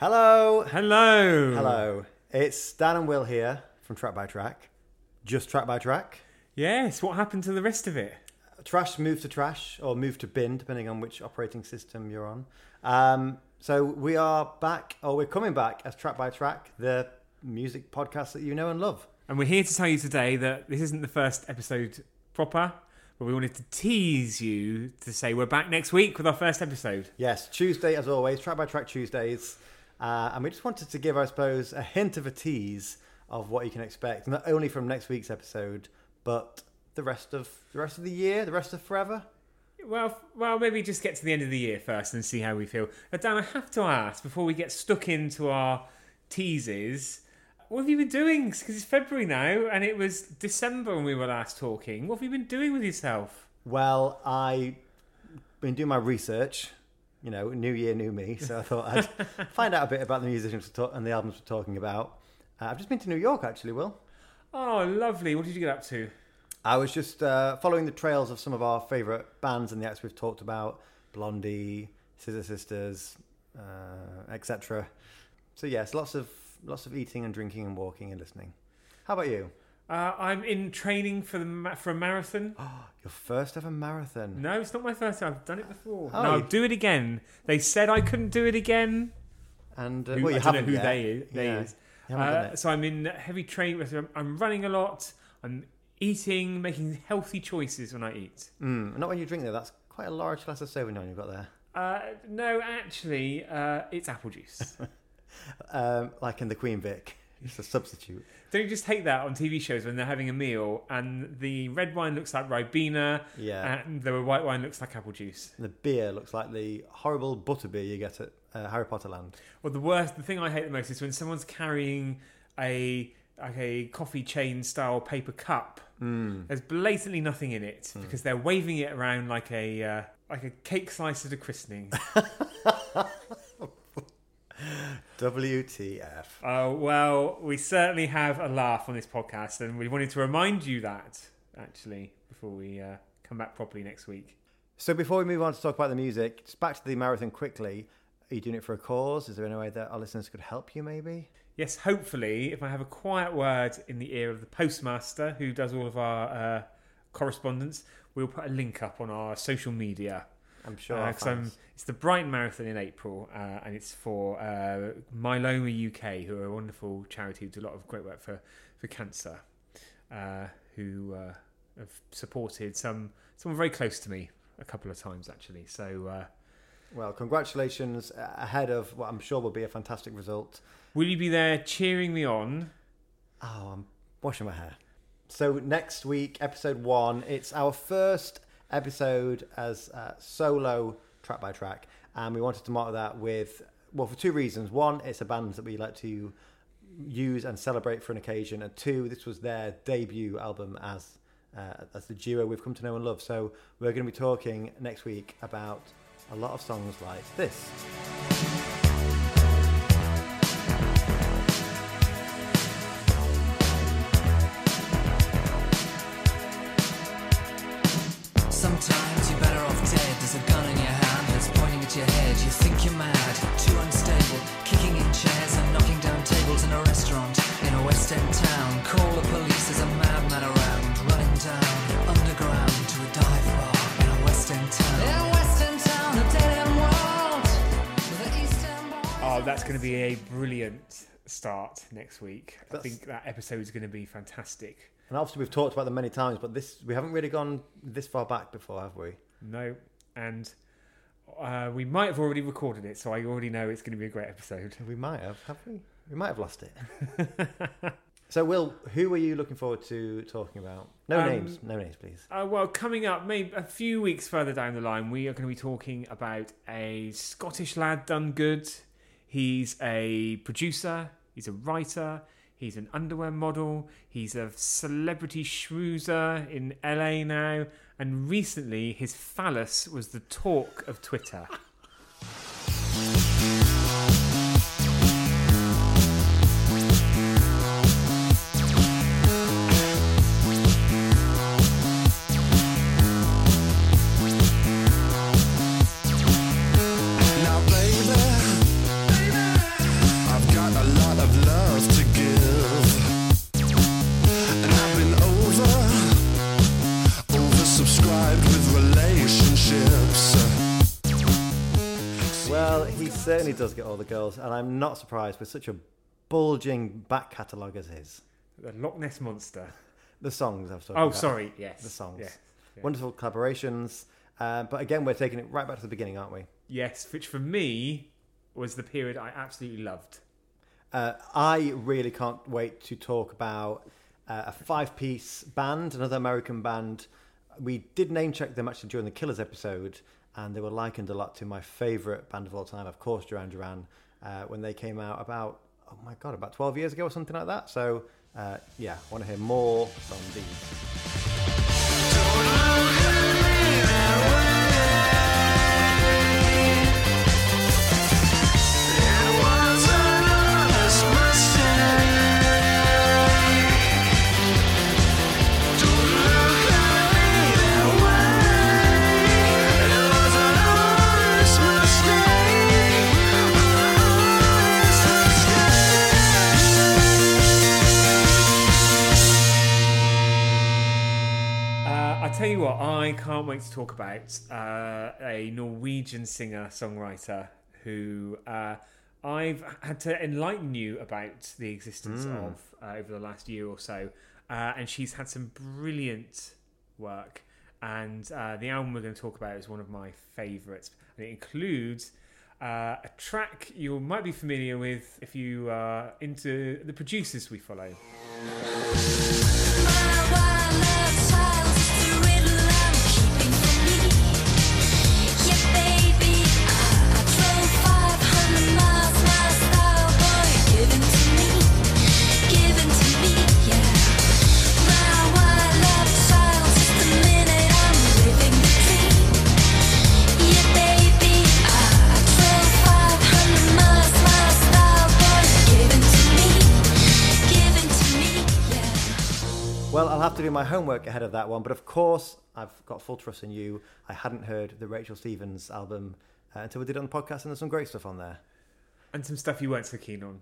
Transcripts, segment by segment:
Hello. Hello. Hello. It's Dan and Will here from Track by Track. Just Track by Track. Yes, what happened to the rest of it? Trash moved to trash or moved to bin, depending on which operating system you're on. Um, so we are back, or we're coming back as Track by Track, the music podcast that you know and love. And we're here to tell you today that this isn't the first episode proper, but we wanted to tease you to say we're back next week with our first episode. Yes, Tuesday as always, Track by Track Tuesdays. Uh, and we just wanted to give, I suppose, a hint of a tease of what you can expect, not only from next week's episode, but the rest of the rest of the year, the rest of forever. Well, well, maybe just get to the end of the year first and see how we feel. Uh, Dan, I have to ask before we get stuck into our teases. What have you been doing? Because it's February now, and it was December when we were last talking. What have you been doing with yourself? Well, I've been doing my research. You know, new year, new me. So I thought I'd find out a bit about the musicians talk- and the albums we're talking about. Uh, I've just been to New York, actually. Will Oh, lovely. What did you get up to? I was just uh, following the trails of some of our favourite bands and the acts we've talked about: Blondie, Scissor Sisters, uh, etc. So yes, lots of lots of eating and drinking and walking and listening. How about you? Uh, I'm in training for the ma- for a marathon. Your first ever marathon. No, it's not my first time. I've done it before. Oh, no, I'll you- do it again. They said I couldn't do it again. And uh, Who, well, you I don't know haven't who yet. they is. They Yeah, is. you haven't done Uh, it. so I'm in heavy training. so I'm- I'm running a lot. I'm eating, making healthy choices when I eat. Mm, not when you drink though. That's quite a large glass of Sauvignon you've got there. Uh, no, actually, uh, it's apple juice. Um, like in the Queen Vic, it's a substitute. Don't you just hate that on TV shows when they're having a meal and the red wine looks like Ribena Yeah. and the white wine looks like apple juice? the beer looks like the horrible butter beer you get at uh, Harry Potter Land. Or the worst, the thing I hate the most is when someone's carrying a like a coffee chain style paper cup. Mm. There's blatantly nothing in it because they're waving it around like a uh, like a cake slice at a christening. WTF. Oh well, we certainly have a laugh on this podcast, and we wanted to remind you that actually before we uh, come back properly next week. So before we move on to talk about the music, just back to the marathon quickly. Are you doing it for a cause? Is there any way that our listeners could help you? Maybe. Yes, hopefully, if I have a quiet word in the ear of the postmaster who does all of our uh, correspondence, we'll put a link up on our social media. I'm sure. Uh, I'm- it's the Brighton Marathon in April, uh, and it's for uh, Myeloma UK, who are a wonderful charity who do a lot of great work for, for cancer, uh, who uh, have supported some someone very close to me a couple of times actually. So, uh, Well, congratulations ahead of what I'm sure will be a fantastic result. will you be there cheering me on? Oh, I'm washing my hair. So next week, episode one, it's our first episode as uh, solo track by track, and we wanted to mark that with well for two reasons. One, it's a band that we like to use and celebrate for an occasion, and two, this was their debut album as uh, as the duo we've come to know and love. So we're going to be talking next week about a lot of songs like this. Going to be a brilliant start next week. I think that episode is going to be fantastic. And obviously, we've talked about them many times, but this we haven't really gone this far back before, have we? No, and uh, we might have already recorded it, so I already know it's going to be a great episode. We might have, have we? We might have lost it. so, Will, who are you looking forward to talking about? No Um, names, no names, please. Uh, well, coming up, maybe a few weeks further down the line, we are going to be talking about a Scottish lad done good. He's a producer, he's a writer, he's an underwear model, he's a celebrity schmoozer in LA now, and recently his phallus was the talk of Twitter. certainly does get all the girls, and I'm not surprised with such a bulging back catalogue as his. The Loch Ness monster. The songs I've talked Oh, about. sorry. Yes. The songs. Yeah. Yeah. Wonderful collaborations. Uh, but again, we're taking it right back to the beginning, aren't we? Yes, which for me was the period I absolutely loved. Uh, I really can't wait to talk about uh, a five piece band, another American band. We did name check them actually during the Killers episode, and they were likened a lot to my favourite band of all time, of course, Duran Duran, uh, when they came out about, oh my God, about 12 years ago or something like that. So, uh, yeah, I want to hear more from these. Can't wait to talk about uh, a Norwegian singer songwriter who uh, I've had to enlighten you about the existence of uh, over the last year or so. Uh, and she's had some brilliant work. And uh, the album we're going to talk about is one of my favourites. And it includes uh, a track you might be familiar with if you are into the producers we follow. To do my homework ahead of that one, but of course, I've got full trust in you. I hadn't heard the Rachel Stevens album uh, until we did it on the podcast, and there's some great stuff on there. And some stuff you weren't so keen on.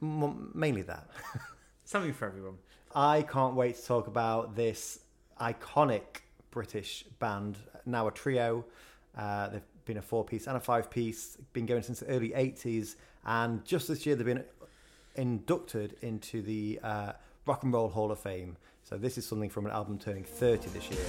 M- mainly that. Something for everyone. I can't wait to talk about this iconic British band, now a trio. Uh, they've been a four piece and a five piece, been going since the early 80s, and just this year they've been inducted into the uh, Rock and Roll Hall of Fame. So this is something from an album turning 30 this year.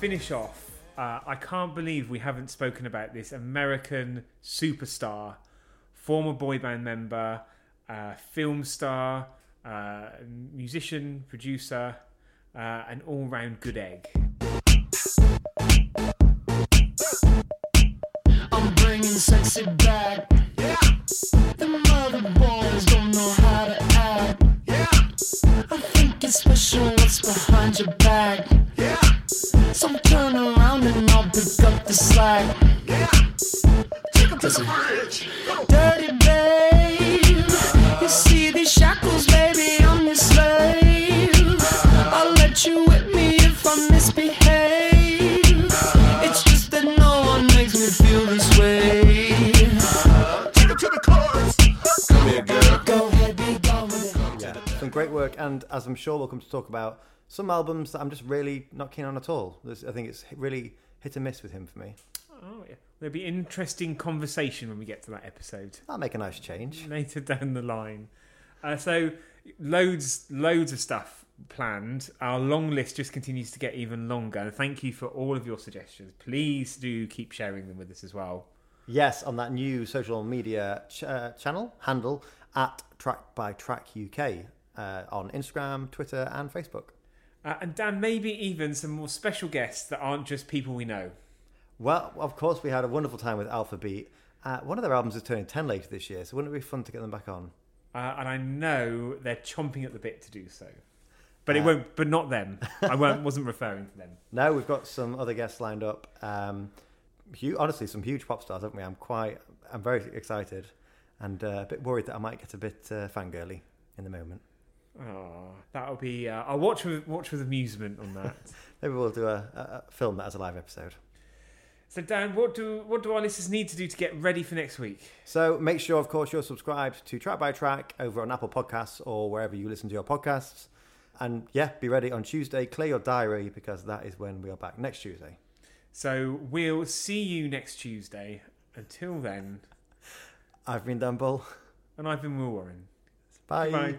Finish off, uh, I can't believe we haven't spoken about this American superstar, former boy band member, uh, film star, uh, musician, producer, uh, an all round good egg. I'm bringing sexy back. Yeah. The mother boys don't know how to act. Yeah. I think it's special what's behind your back. Up the slack. Yeah. To the bridge. Dirty babe. You see these shackles, baby, I'm your slave. I'll let you whip me if I misbehave. It's just that no one makes me feel this way. Take it to the chorus. Come here, girl. Go ahead, be gone. Yeah, some great work, and as I'm sure we'll come to talk about, some albums that I'm just really not keen on at all. I think it's really hit and miss with him for me. Oh, yeah. There'll be interesting conversation when we get to that episode. That'll make a nice change. later down the line. Uh, so loads, loads of stuff planned. Our long list just continues to get even longer. And thank you for all of your suggestions. Please do keep sharing them with us as well. Yes, on that new social media ch- uh, channel handle at Track by Track UK uh, on Instagram, Twitter, and Facebook. Uh, and Dan, maybe even some more special guests that aren't just people we know. Well, of course, we had a wonderful time with Alphabeat. Uh, one of their albums is turning 10 later this year, so wouldn't it be fun to get them back on? Uh, and I know they're chomping at the bit to do so. But it Uh, won't. But not them. I wasn't referring to them. No, we've got some other guests lined up. Um, hu- honestly some huge pop stars, haven't we? I'm quite, I'm very excited, and uh, a bit worried that I might get a bit uh, fangirly in the moment. Oh, that'll be. Uh, I'll watch with watch with amusement on that. Maybe we'll do a, a, a film that as a live episode. So, Dan, what do what do our listeners need to do to get ready for next week? So make sure, of course, you're subscribed to Track by Track over on Apple Podcasts or wherever you listen to your podcasts. And yeah, be ready on Tuesday. Clear your diary because that is when we are back next Tuesday. So we'll see you next Tuesday. Until then, I've been Dan Bull. and I've been Will Warren. Bye. Goodbye.